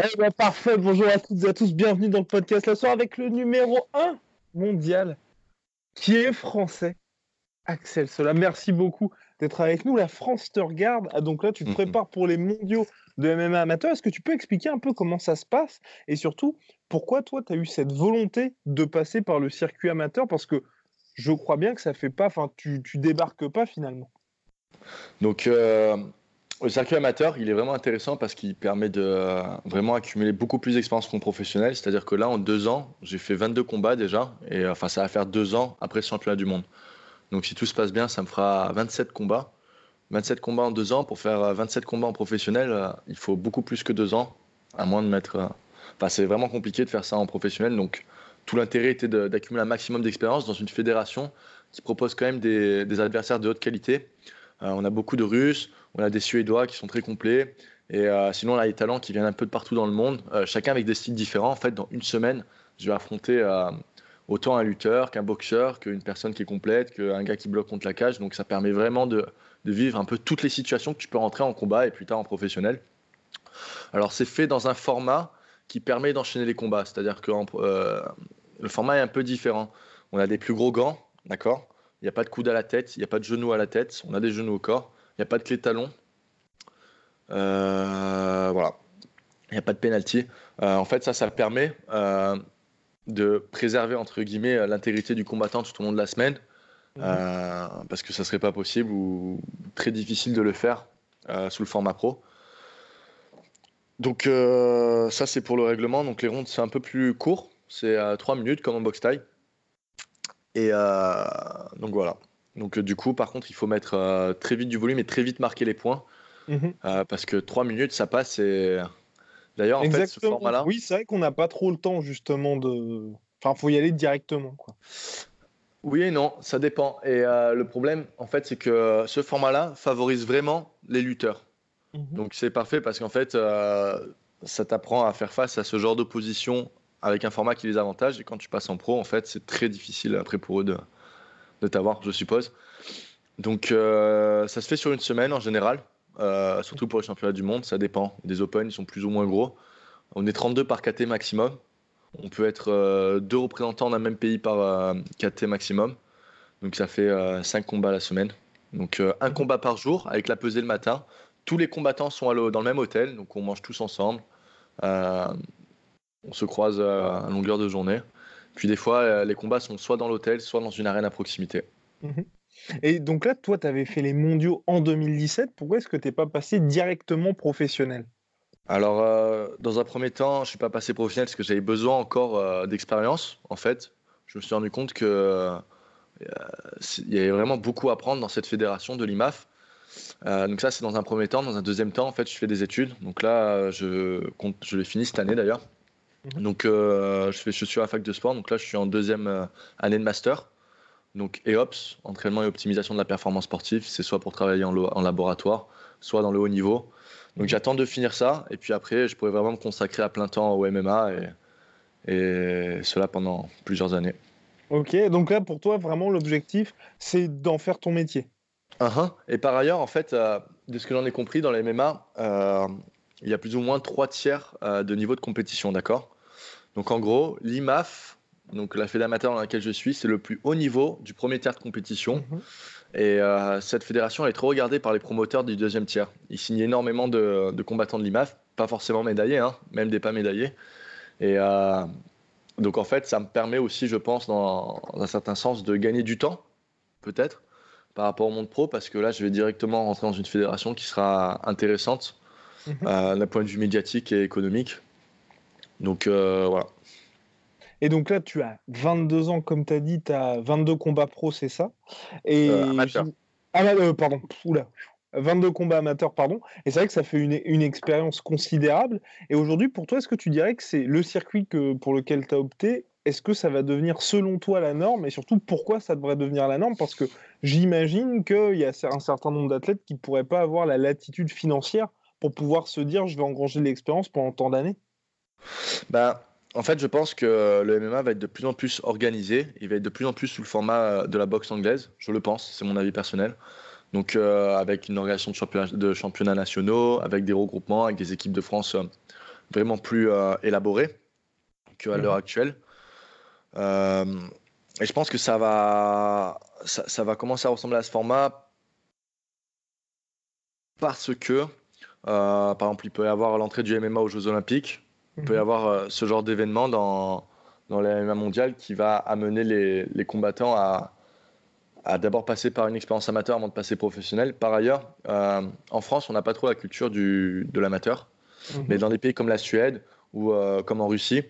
Eh ben, parfait, bonjour à toutes et à tous, bienvenue dans le podcast la soirée avec le numéro 1 mondial qui est français, Axel Sola. Merci beaucoup d'être avec nous. La France te regarde. Ah, donc là, tu te Mhm. prépares pour les mondiaux de MMA amateur. Est-ce que tu peux expliquer un peu comment ça se passe et surtout pourquoi toi, tu as eu cette volonté de passer par le circuit amateur? Parce que je crois bien que ça fait pas, enfin, tu, tu débarques pas finalement. Donc, euh, le circuit amateur, il est vraiment intéressant parce qu'il permet de euh, vraiment accumuler beaucoup plus d'expérience qu'en professionnel. C'est-à-dire que là, en deux ans, j'ai fait 22 combats déjà. Et euh, enfin, ça va faire deux ans après le championnat du monde. Donc, si tout se passe bien, ça me fera 27 combats. 27 combats en deux ans. Pour faire euh, 27 combats en professionnel, euh, il faut beaucoup plus que deux ans. À moins de mettre. euh, Enfin, c'est vraiment compliqué de faire ça en professionnel. Donc, tout l'intérêt était d'accumuler un maximum d'expérience dans une fédération qui propose quand même des, adversaires de haute qualité. Euh, on a beaucoup de Russes, on a des Suédois qui sont très complets. Et euh, sinon, on a des talents qui viennent un peu de partout dans le monde, euh, chacun avec des styles différents. En fait, dans une semaine, je vais affronter euh, autant un lutteur qu'un boxeur, qu'une personne qui est complète, qu'un gars qui bloque contre la cage. Donc, ça permet vraiment de, de vivre un peu toutes les situations que tu peux rentrer en combat et plus tard en professionnel. Alors, c'est fait dans un format qui permet d'enchaîner les combats. C'est-à-dire que le format est un peu différent. On a des plus gros gants, d'accord? Il n'y a pas de coude à la tête, il n'y a pas de genou à la tête, on a des genoux au corps, n'y a pas de clé de talon. Euh, voilà. Il n'y a pas de penalty. Euh, en fait, ça, ça permet euh, de préserver, entre guillemets, l'intégrité du combattant tout au long de la semaine. Euh, parce que ça serait pas possible ou très difficile de le faire euh, sous le format pro. Donc euh, ça c'est pour le règlement. Donc les rondes c'est un peu plus court, c'est à 3 minutes comme en box taille. Et euh, donc voilà. Donc euh, du coup par contre il faut mettre euh, très vite du volume et très vite marquer les points Mhm. euh, parce que 3 minutes ça passe et d'ailleurs en fait ce format-là. Oui, c'est vrai qu'on n'a pas trop le temps justement de. Enfin, faut y aller directement. Quoi. Oui et non, ça dépend. Et euh, le problème, en fait, c'est que ce format-là favorise vraiment les lutteurs. Mhm. Donc c'est parfait parce qu'en fait, euh, ça t'apprend à faire face à ce genre d'opposition avec un format qui les avantage. Et quand tu passes en pro, en fait, c'est très difficile après pour eux de, de t'avoir, je suppose. Donc euh, ça se fait sur une semaine en général, euh, surtout pour les championnats du monde. Ça dépend. Des Open, ils sont plus ou moins gros. On est 32 par KT maximum. On peut être euh, deux représentants d'un même pays par KT maximum. Donc ça fait 5 combats la semaine. Donc un combat par jour avec la pesée le matin. Tous les combattants sont dans le même hôtel, donc on mange tous ensemble. On se croise à longueur de journée. Puis des fois, euh, les combats sont soit dans l'hôtel, soit dans une arène à proximité. Et donc là, toi, tu avais fait les mondiaux en 2017. Pourquoi est-ce que tu n'es pas passé directement professionnel? Alors, euh, dans un premier temps, je ne suis pas passé professionnel parce que j'avais besoin encore euh, d'expérience. En fait, je me suis rendu compte que euh, il y avait vraiment beaucoup à apprendre dans cette fédération de l'IMAF. Donc ça, c'est dans un premier temps. Dans un deuxième temps, en fait, je fais des études. Donc là, je compte, je l'ai fini cette année d'ailleurs. Mhm. Donc euh, je, fais, je suis à la fac de sport. Donc là, je suis en deuxième euh, année de master. Donc EOPS, entraînement et optimisation de la performance sportive. C'est soit pour travailler en, laboratoire, soit dans le haut niveau. Donc j'attends de finir ça. Et puis après, je pourrais vraiment me consacrer à plein temps au MMA. Et, et cela pendant plusieurs années. Ok, donc là, pour toi, vraiment, l'objectif, c'est d'en faire ton métier. Uh-huh. Et par ailleurs, en fait, euh, de ce que j'en ai compris dans les MMA, euh, il y a plus ou moins trois tiers euh, de niveau de compétition, d'accord? Donc en gros, l'IMAF, donc la fédération amateur dans laquelle je suis, c'est le plus haut niveau du premier tiers de compétition. Mhm. Et euh, cette fédération elle est trop regardée par les promoteurs du deuxième tiers. Ils signent énormément de, de combattants de l'IMAF, pas forcément médaillés, hein, même des pas médaillés. Et euh, donc en fait, ça me permet aussi, je pense, dans, dans un certain sens, de gagner du temps, peut-être, par rapport au monde pro, parce que là, je vais directement rentrer dans une fédération qui sera intéressante Euh, d'un point de vue médiatique et économique. Donc euh, voilà. Et donc là, tu as 22 ans, comme tu as dit, tu as 22 combats pro, c'est ça? Et Euh, amateur. Ah, euh, pardon, oula. 22 combats amateurs, pardon. Et c'est vrai que ça fait une, une expérience considérable. Et aujourd'hui, pour toi, est-ce que tu dirais que c'est le circuit que, pour lequel tu as opté? Est-ce que ça va devenir, selon toi, la norme? Et surtout, pourquoi ça devrait devenir la norme? Parce que j'imagine qu'il y a un certain nombre d'athlètes qui ne pourraient pas avoir la latitude financière pour pouvoir se dire je vais engranger de l'expérience pendant tant d'années. Bah, en fait, je pense que le MMA va être de plus en plus organisé. Il va être de plus en plus sous le format euh, de la boxe anglaise. Je le pense, c'est mon avis personnel. Donc, euh, avec une organisation de championnats, de championnats nationaux, avec des regroupements, avec des équipes de France euh, vraiment plus euh, élaborées qu'à l'heure actuelle. Et je pense que ça va, ça, ça va commencer à ressembler à ce format parce que, par exemple, il peut y avoir l'entrée du MMA aux Jeux Olympiques. Il peut y avoir euh, ce genre d'événement dans, dans les MMA mondiales qui va amener les, les combattants à, à d'abord passer par une expérience amateur avant de passer professionnel. Par ailleurs, euh, en France, on n'a pas trop la culture du, de l'amateur. Mhm. Mais dans des pays comme la Suède ou euh, comme en Russie,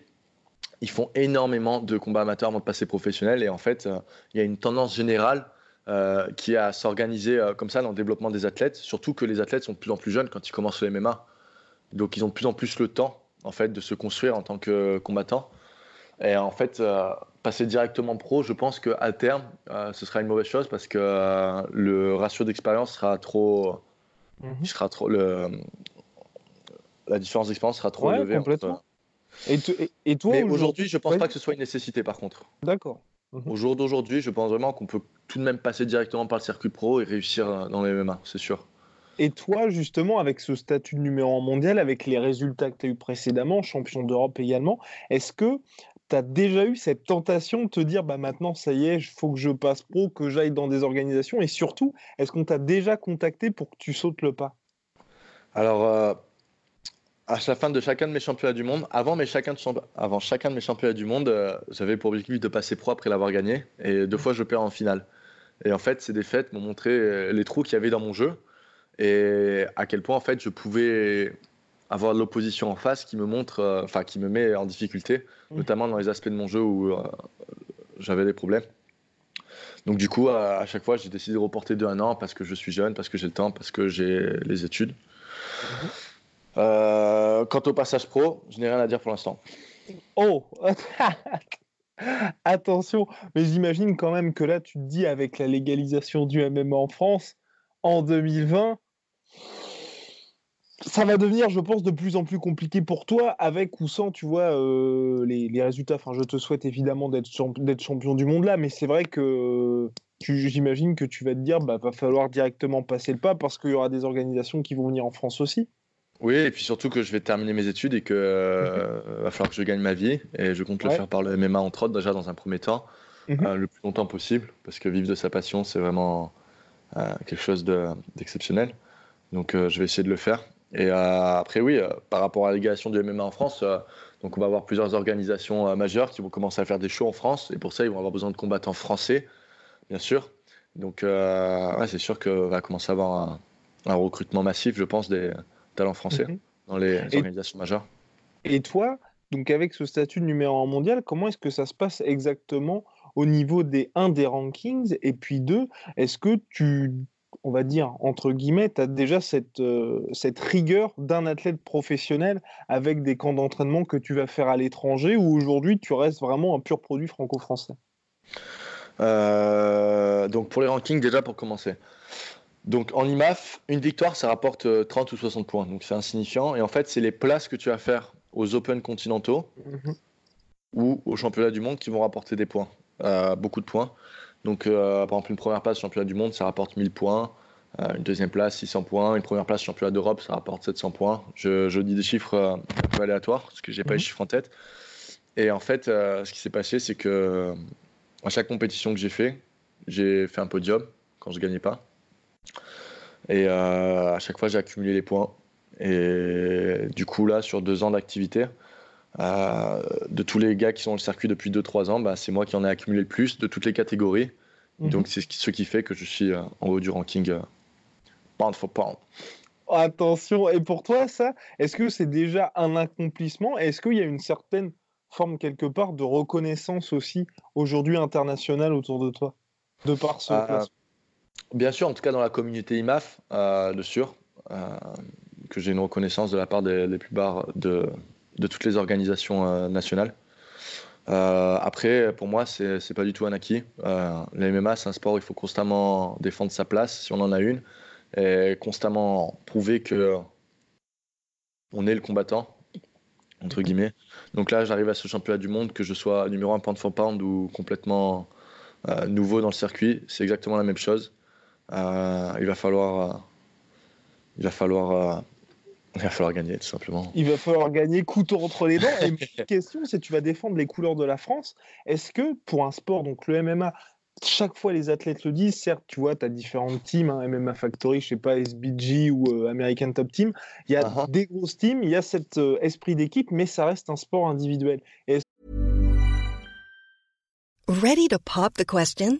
ils font énormément de combats amateurs avant de passer professionnel. Et en fait, euh, il y a une tendance générale euh, qui est à s'organiser euh, comme ça dans le développement des athlètes. Surtout que les athlètes sont de plus en plus jeunes quand ils commencent le MMA. Donc ils ont de plus en plus le temps en fait, de se construire en tant que combattant. Et en fait, euh, passer directement pro, je pense qu'à terme, ce sera une mauvaise chose parce que le ratio d'expérience sera trop. Mhm. il sera trop le, la différence d'expérience sera trop Ouais, élevée. entre- complètement. Et, et- et toi, aujourd'hui, je pense Ouais. pas que ce soit une nécessité par contre. D'accord. Au jour d'aujourd'hui, je pense vraiment qu'on peut tout de même passer directement par le circuit pro et réussir dans les MMA, c'est sûr. Et toi, justement, avec ce statut de numéro 1 mondial, avec les résultats que tu as eu précédemment, champion d'Europe également, est-ce que tu as déjà eu cette tentation de te dire, bah maintenant, ça y est, il faut que je passe pro, que j'aille dans des organisations? Et surtout, est-ce qu'on t'a déjà contacté pour que tu sautes le pas? Alors, euh, à la fin de chacun de mes championnats du monde, avant, mes chacun de champ- avant chacun de mes championnats du monde, euh, j'avais pour objectif de passer pro après l'avoir gagné. Et deux fois, je perds en finale. Et en fait, ces défaites m'ont montré euh, les trous qu'il y avait dans mon jeu et à quel point, en fait, je pouvais avoir de l'opposition en face qui me montre, euh, enfin, qui me met en difficulté, Mhm. notamment dans les aspects de mon jeu où euh, j'avais des problèmes. Donc, du coup, à, à chaque fois, j'ai décidé de reporter de un an parce que je suis jeune, parce que j'ai le temps, parce que j'ai les études. Euh, quant au passage pro, je n'ai rien à dire pour l'instant. Oh Attention, mais j'imagine quand même que là, tu te dis, avec la légalisation du MMA en France, en 2020, ça va devenir, je pense, de plus en plus compliqué pour toi, avec ou sans, tu vois, euh, les, résultats. Enfin, je te souhaite évidemment d'être champ- d'être champion du monde là, mais c'est vrai que j'imagine que tu vas te dire, bah, va falloir directement passer le pas parce qu'il y aura des organisations qui vont venir en France aussi. Oui, et puis surtout que je vais terminer mes études et que euh, va falloir que je gagne ma vie. Et je compte le faire par le MMA entre autres, déjà dans un premier temps, Mhm. euh, le plus longtemps possible, parce que vivre de sa passion, c'est vraiment euh, quelque chose de- d'exceptionnel. Donc je vais essayer de le faire. Et après, oui, par rapport à la légalisation du MMA en France, donc on va avoir plusieurs organisations majeures qui vont commencer à faire des shows en France. Et pour ça, ils vont avoir besoin de combattants français, bien sûr. Donc ouais, c'est sûr que va commencer à avoir un, un recrutement massif, je pense, des talents français Mhm. dans les organisations majeures. Et toi, donc avec ce statut de numéro 1 mondial, comment est-ce que ça se passe exactement au niveau des 1 des rankings et puis 2, est-ce que tu, on va dire, entre guillemets, tu as déjà cette, euh, cette rigueur d'un athlète professionnel avec des camps d'entraînement que tu vas faire à l'étranger ou aujourd'hui tu restes vraiment un pur produit franco-français? Euh, donc pour les rankings, déjà pour commencer. Donc en IMAF, une victoire, ça rapporte euh, 30 ou 60 points. Donc c'est insignifiant. Et en fait, c'est les places que tu vas faire aux Open continentaux Mhm. ou aux championnats du monde qui vont rapporter des points. Euh, beaucoup de points. Donc euh, par exemple, une première place championnat du monde, ça rapporte 1000 points. Euh, une deuxième place, 600 points. Une première place championnat d'Europe, ça rapporte 700 points. Je, je dis des chiffres euh, un peu aléatoires parce que j'ai pas les Mhm. chiffres en tête. Et en fait, euh, ce qui s'est passé, c'est que à chaque compétition que j'ai fait, j'ai fait un podium quand je gagnais pas. Et euh, à chaque fois, j'ai accumulé les points. Et du coup, là, sur deux ans d'activité, euh, de tous les gars qui sont dans le circuit depuis 2-3 ans, bah, c'est moi qui en ai accumulé le plus de toutes les catégories. Mhm. Donc, c'est ce qui, fait que je suis euh, en haut du ranking euh, pound for pound. Attention, et pour toi, ça, est-ce que c'est déjà un accomplissement? Est-ce qu'il y a une certaine forme quelque part de reconnaissance aussi aujourd'hui internationale autour de toi, de par ce Bien sûr, en tout cas dans la communauté IMAF, euh, de sûr, que j'ai une reconnaissance de la part des, plus bas de, de, toutes les organisations nationales. après, pour moi, c'est pas du tout un acquis. Euh, MMA, c'est un sport où il faut constamment défendre sa place, si on en a une, et constamment prouver que on est le combattant, entre guillemets. Donc là, j'arrive à ce championnat du monde, que je sois numéro 1 pound for pound ou complètement euh, nouveau dans le circuit, c'est exactement la même chose. Euh, il va falloir, euh, il va falloir, il va falloir gagner tout simplement. Il va falloir gagner couteau entre les dents. Et une question, c'est tu vas défendre les couleurs de la France. Est-ce que pour un sport, donc le MMA, chaque fois les athlètes le disent, certes, tu vois, tu as différentes teams, hein, MMA Factory, je sais pas, SBG ou euh, American Top Team. Il y a uh-huh. des grosses teams, il y a cet euh, esprit d'équipe, mais ça reste un sport individuel. Et... Ready to pop the question?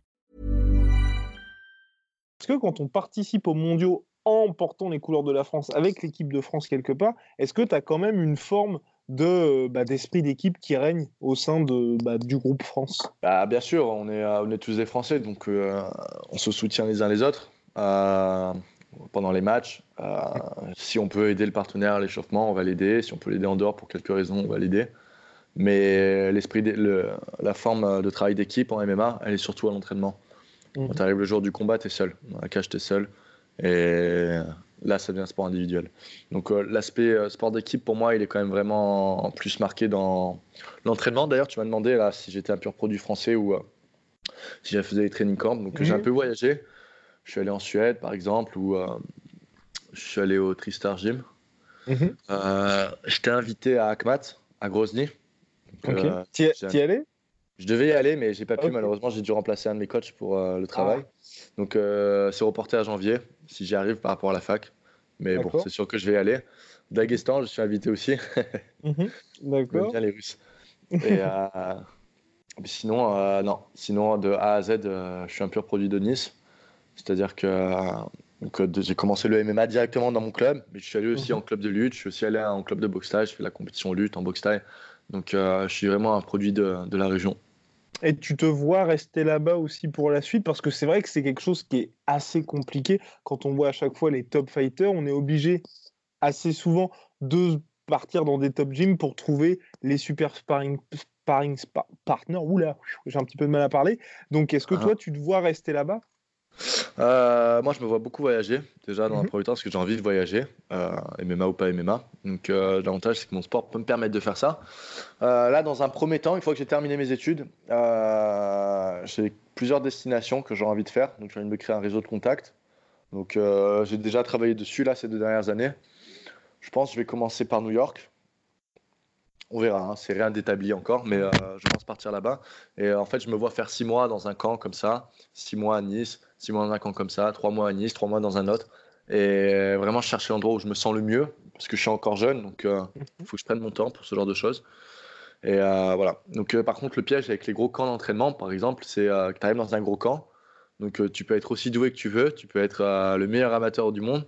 Est-ce que quand on participe aux mondiaux en portant les couleurs de la France avec l'équipe de France quelque part, est-ce que tu as quand même une forme de bah, d'esprit d'équipe qui règne au sein de, bah, du groupe France? Bah, Bien sûr, on est, on est tous des Français, donc euh, on se soutient les uns les autres euh, pendant les matchs. Euh, si on peut aider le partenaire à l'échauffement, on va l'aider. Si on peut l'aider en dehors pour quelques raisons, on va l'aider. Mais l'esprit, la forme de travail d'équipe en MMA, elle est surtout à l'entraînement. Mmh. Quand tu arrives le jour du combat, tu es seul. Dans la cage, tu es seul. Et Là, ça devient sport individuel. Donc euh, l'aspect euh, sport d'équipe, pour moi, il est quand même vraiment plus marqué dans l'entraînement. D'ailleurs, tu m'as demandé là si j'étais un pur produit français ou euh, si je faisais des training camps. Donc j'ai un mhm. peu voyagé. Je suis allé en Suède, par exemple, ou je suis allé au Tristar Gym. Mhm. J'étais invité à Akmat, à Grozny. Ok. Tu y allé? Je devais y aller, mais j'ai pas pu. Malheureusement, j'ai dû remplacer un de mes coachs pour le travail. Ah. Donc, c'est reporté à janvier si j'y arrive par rapport à la fac. Mais bon, c'est sûr que je vais y aller. Daghestan, je suis invité aussi. Mhm. D'accord. bien les Russes. Et euh, sinon, euh, non. Sinon, de A à Z, euh, je suis un pur produit de Nice. C'est-à-dire que j'ai commencé le MMA directement dans mon club, mais je suis allé aussi mhm. en club de lutte, je suis aussi allé en club de boxe taille, je fais la compétition lutte en boxe taille. Donc je suis vraiment un produit de, de la région. Et tu te vois rester là-bas aussi pour la suite parce que c'est vrai que c'est quelque chose qui est assez compliqué. Quand on voit à chaque fois les top fighters, on est obligé assez souvent de partir dans des top gyms pour trouver les super sparring, sparring partners. Oula, j'ai un petit peu de mal à parler. Donc est-ce que ah. toi, tu te vois rester là-bas? Euh, moi, je me vois beaucoup voyager, déjà dans un mhm. premier temps, parce que j'ai envie de voyager, euh, MMA ou pas MMA. Donc, euh, l'avantage, c'est que mon sport peut me permettre de faire ça. là, dans un premier temps, une fois que j'ai terminé mes études, j'ai plusieurs destinations que j'ai envie de faire. Donc, j'ai envie de me créer un réseau de contacts. Donc, j'ai déjà travaillé dessus, là, ces deux dernières années. Je pense que je vais commencer par New York. On verra, hein, c'est rien d'établi encore, mais je pense partir là-bas. Et en fait, je me vois faire six mois dans un camp comme ça, six mois à Nice, six mois dans un camp comme ça, trois mois à Nice, trois mois dans un autre. Et vraiment chercher l'endroit où je me sens le mieux, parce que je suis encore jeune, donc euh, il mhm. faut que je prenne mon temps pour ce genre de choses. Et euh, voilà. Donc, euh, par contre, le piège avec les gros camps d'entraînement, par exemple, c'est que tu arrives dans un gros camp. Donc, tu peux être aussi doué que tu veux, tu peux être le meilleur amateur du monde.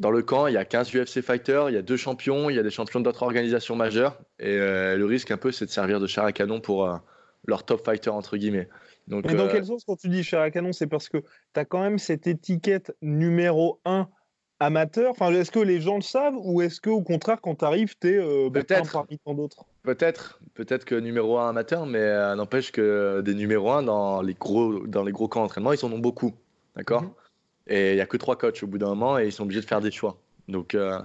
Dans le camp, il y a 15 UFC fighters, il y a deux champions, il y a des champions d'autres organisations majeures. Et le risque, un peu, c'est de servir de char à canon pour leur top fighter, entre guillemets. Donc, Mais dans quel sens, quand tu dis cher à canon, c'est parce que tu as quand même cette étiquette numéro 1 amateur? Enfin, Est-ce que les gens le savent ou est-ce qu'au contraire, quand tu arrives, tu es euh, bah, peut-être parmi tant d'autres? Peut-être, peut-être que numéro 1 amateur, mais euh, n'empêche que des numéros 1 dans les gros, dans les gros camps d'entraînement, ils en ont beaucoup. D'accord? Mhm. Et il n'y a que trois coachs au bout d'un moment et ils sont obligés de faire des choix. Donc, euh,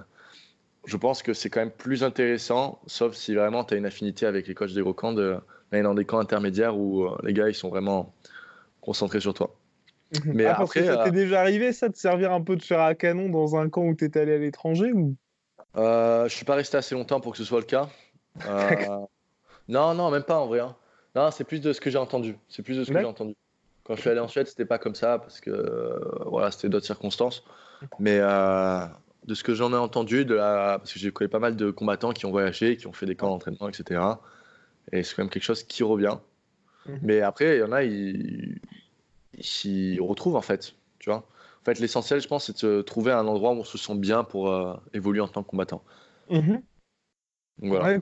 je pense que c'est quand même plus intéressant, sauf si vraiment tu as une affinité avec les coachs des gros camps, de mais dans des camps intermédiaires où euh, les gars ils sont vraiment concentrés sur toi. Mhm. Mais ah, après, ça t'est euh, déjà arrivé ça de servir un peu de chair à canon dans un camp où tu étais allé à l'étranger ou? Euh, Je suis pas resté assez longtemps pour que ce soit le cas. Euh, non, non, même pas en vrai. Hein. Non, c'est plus de ce que j'ai entendu. C'est plus de ce que j'ai entendu. Quand je suis allé en Suède, c'était pas comme ça parce que euh, voilà, c'était d'autres circonstances. Mais euh, de ce que j'en ai entendu, de la... parce que j'ai connu pas mal de combattants qui ont voyagé, qui ont fait des camps d'entraînement, etc. Et c'est quand même quelque chose qui revient. Mhm. Mais après, il y en a, ils s'y retrouvent en fait. Tu vois en fait, l'essentiel, je pense, c'est de trouver un endroit où on se sent bien pour euh, évoluer en tant que combattant. Mhm. voilà.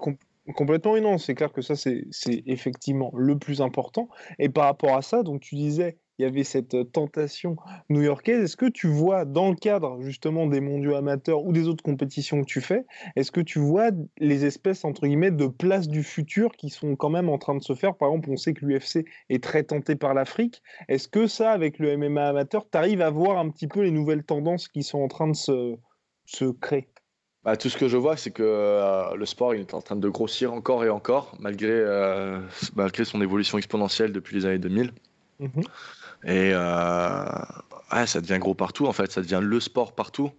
Complètement, non, c'est clair que ça, c'est effectivement le plus important. Et par rapport à ça, donc tu disais, il y avait cette tentation new-yorkaise. Est-ce que tu vois, dans le cadre justement des mondiaux amateurs ou des autres compétitions que tu fais, est-ce que tu vois les espèces, entre guillemets, de places du futur qui sont quand même en train de se faire? Par exemple, on sait que l'UFC est très tenté par l'Afrique. Est-ce que ça, avec le MMA amateur, tu arrives à voir un petit peu les nouvelles tendances qui sont en train de se créer? Bah, tout ce que je vois, c'est que le sport il est en train de grossir encore et encore, malgré, malgré son évolution exponentielle depuis les années 2000. Et euh, ça devient gros partout, en fait. Ça devient le sport partout.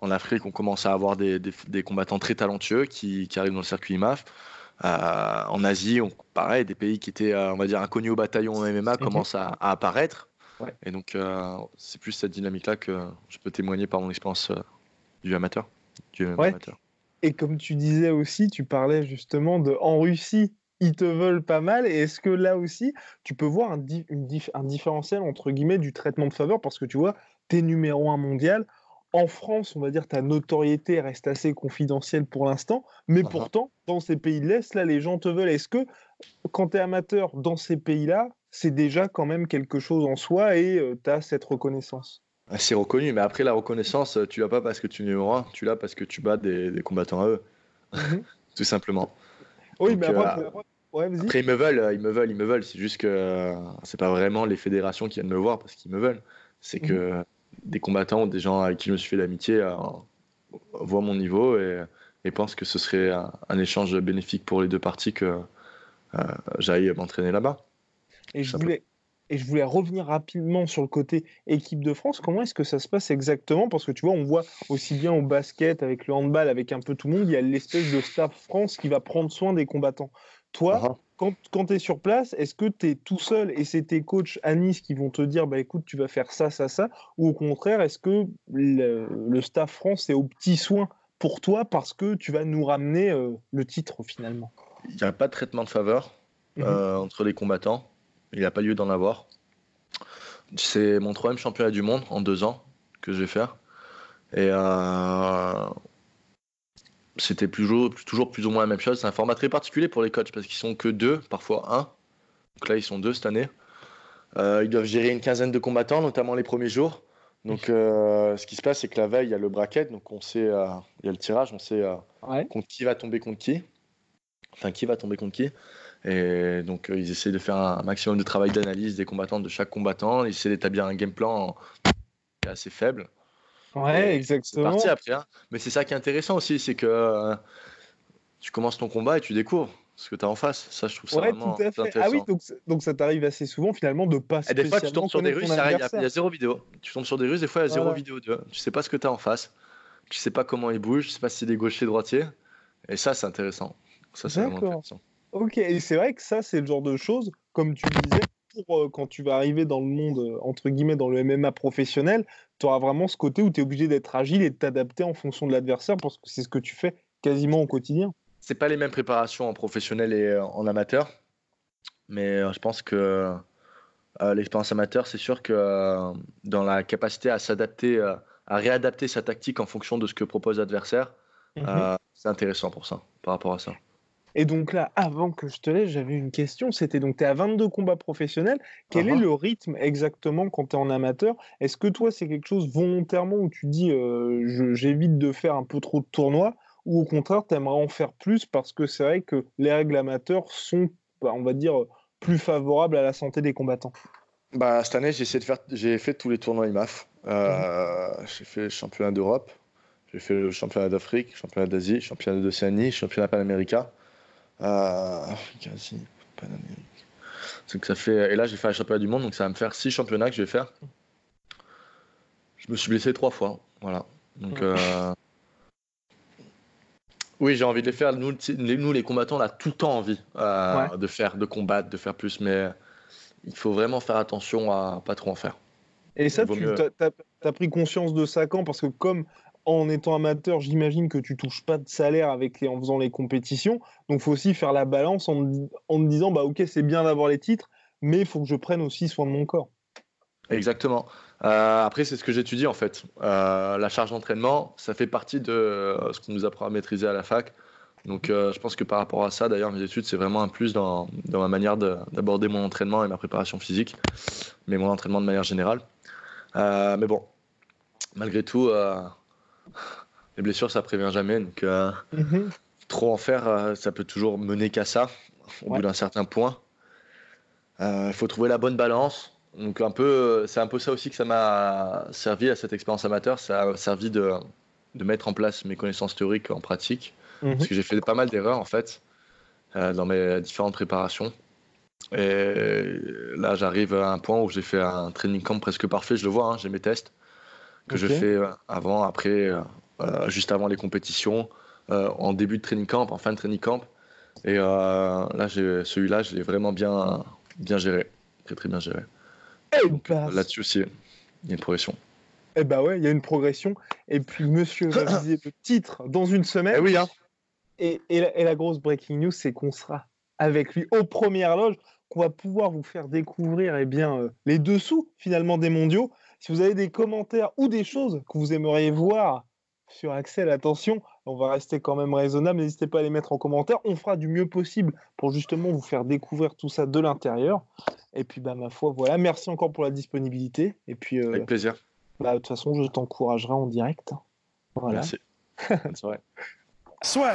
En Afrique, on commence à avoir des, des, combattants très talentueux qui, qui, arrivent dans le circuit IMAF. Euh, en Asie, on, pareil, des pays qui étaient, euh, on va dire, inconnus au bataillon MMA mhm. commencent à, apparaître. Et donc, c'est plus cette dynamique-là que je peux témoigner par mon expérience du amateur. Du amateur. Et comme tu disais aussi, tu parlais justement de en Russie, ils te veulent pas mal. Et est-ce que là aussi, tu peux voir un, un, différentiel entre guillemets du traitement de faveur? Parce que tu vois, tu es numéro un mondial. En France, on va dire ta notoriété reste assez confidentielle pour l'instant, mais uh-huh. pourtant, dans ces pays de l'Est, là, les gens te veulent. Est-ce que quand tu es amateur dans ces pays-là, c'est déjà quand même quelque chose en soi et euh, tu as cette reconnaissance? C'est reconnu, mais après, la reconnaissance, tu l'as pas parce que tu es numéro un, tu l'as parce que tu bats des, combattants à eux, mmh tout simplement. Oui, mais après, euh, après, ils me veulent, euh, ils me veulent, ils me veulent. C'est juste que euh, c'est pas vraiment les fédérations qui viennent me voir parce qu'ils me veulent. C'est que mhm. des combattants, des gens avec qui je me suis fait l'amitié, voient mon niveau et, pensent que ce serait un, échange bénéfique pour les deux parties que j'aille m'entraîner là-bas. Et je voulais, et je voulais revenir rapidement sur le côté équipe de France. Comment est-ce que ça se passe exactement? Parce que tu vois, on voit aussi bien au basket, avec le handball, avec un peu tout le monde, il y a l'espèce de staff France qui va prendre soin des combattants. Toi, uh-huh. quand, quand tu es sur place, est-ce que tu es tout seul et c'est tes coachs à Nice qui vont te dire bah écoute, tu vas faire ça, ça, ça? Ou au contraire, est-ce que le, staff France est au petit soin pour toi parce que tu vas nous ramener euh, le titre finalement? Il n'y a pas de traitement de faveur mm-hmm. euh, entre les combattants. Il n'y a pas lieu d'en avoir. C'est mon troisième championnat du monde en deux ans que je vais faire. Et euh, c'était toujours, toujours plus ou moins la même chose. C'est un format très particulier pour les coachs parce qu'ils sont que deux, parfois un. Donc là, ils sont deux cette année. Euh, ils doivent gérer une quinzaine de combattants, notamment les premiers jours. Donc, euh, ce qui se passe, c'est que la veille, il y a le bracket, donc on sait, euh, il y a le tirage, on sait contre qui va tomber contre qui, enfin qui va tomber contre qui. Et donc, ils essaient de faire un maximum de travail d'analyse des combattants de chaque combattant. Ils essaient d'établir un game plan assez faible. Ouais, exactement. parti après. Hein. Mais c'est ça qui est intéressant aussi, c'est que euh, tu commences ton combat et tu découvres ce que tu as en face. Ça, je trouve ça vraiment tout à fait. Ah oui, donc, donc ça t'arrive assez souvent finalement de pas Et des fois, tu tombes sur des Russes, il y, a zéro vidéo. Tu tombes sur des Russes, des fois, il y a zéro vidéo. Tu, tu sais pas ce que tu as en face. Tu sais pas comment ils bougent, tu sais pas si c'est des gauchers, droitiers. Et ça, c'est intéressant. Ça, c'est vraiment intéressant. Ok, et c'est vrai que ça, c'est le genre de choses, comme tu disais, euh, quand tu vas arriver dans le monde, euh, entre guillemets, dans le MMA professionnel, tu auras vraiment ce côté où tu es obligé d'être agile et de t'adapter en fonction de l'adversaire parce que c'est ce que tu fais quasiment au quotidien. C'est pas les mêmes préparations en professionnel et euh, en amateur, mais je pense que l'expérience amateur, c'est sûr que dans la capacité à s'adapter, à réadapter sa tactique en fonction de ce que propose l'adversaire, mmh c'est intéressant pour ça, par rapport à ça. Et donc là, avant que je te laisse, j'avais une question. C'était donc, tu es à 22 combats professionnels. Quel est le rythme exactement quand tu es en amateur? Est-ce que toi, c'est quelque chose volontairement où tu dis euh, j'évite de faire un peu trop de tournois ou au contraire, tu aimerais en faire plus parce que c'est vrai que les règles amateurs sont, bah, on va dire, plus favorables à la santé des combattants? Bah, Cette année, j'ai essayé de faire, j'ai fait tous les tournois IMAF. Euh, mmh. J'ai fait le championnat d'Europe, j'ai fait le championnat d'Afrique, championnat d'Asie, championnat d'Océanie, championnat panaméricain. Euh, Asie, Panamérique. que ça fait... Et là, j'ai fait un championnat du monde, donc ça va me faire six championnats que je vais faire. Je me suis blessé trois fois. Voilà. Donc, euh, Oui, j'ai envie de les faire. Nous, nous, les combattants, on a tout le temps envie euh, de faire, de combattre, de faire plus, mais il faut vraiment faire attention à pas trop en faire. Et ça, tu as, pris conscience de ça quand? Parce que comme en étant amateur, j'imagine que tu touches pas de salaire avec en faisant les compétitions. Donc, faut aussi faire la balance en, en te disant, bah ok, c'est bien d'avoir les titres, mais il faut que je prenne aussi soin de mon corps. Exactement. Euh, après, c'est ce que j'étudie en fait. Euh, la charge d'entraînement, ça fait partie de euh, ce qu'on nous apprend à maîtriser à la fac. Donc, je pense que par rapport à ça, d'ailleurs, mes études, c'est vraiment un plus dans, dans ma manière d'aborder mon entraînement et ma préparation physique, mais mon entraînement de manière générale. mais bon, malgré tout, les blessures, ça prévient jamais. Donc, mhm. trop en faire, ça peut toujours mener qu'à ça, au bout d'un certain point. Il faut trouver la bonne balance. Donc un peu, c'est un peu ça aussi que ça m'a servi à cette expérience amateur. Ça a servi de, de, mettre en place mes connaissances théoriques en pratique. Mhm. Parce que j'ai fait pas mal d'erreurs en fait euh, dans mes différentes préparations. Et là, j'arrive à un point où j'ai fait un training camp presque parfait. Je le vois, hein, j'ai mes tests que je fais euh, avant, après, euh, juste avant les compétitions, en début de training camp, en fin de training camp. Et là, celui-là, je l'ai vraiment bien, bien géré, très très bien géré. Là-dessus aussi, il y a une progression. Eh bah ouais, il y a une progression. Et puis, monsieur va viser le titre dans une semaine. Eh oui, hein. Et, et, la, grosse breaking news, c'est qu'on sera avec lui aux premières loges, qu'on va pouvoir vous faire découvrir eh bien, euh, les dessous finalement des mondiaux. Si vous avez des commentaires ou des choses que vous aimeriez voir sur Axel, attention, on va rester quand même raisonnable. N'hésitez pas à les mettre en commentaire. On fera du mieux possible pour justement vous faire découvrir tout ça de l'intérieur. Et puis, bah, ma foi, voilà. Merci encore pour la disponibilité. Et puis, euh, Avec plaisir. Bah, de toute façon, je t'encouragerai en direct. Voilà. Merci. C'est vrai. Soit.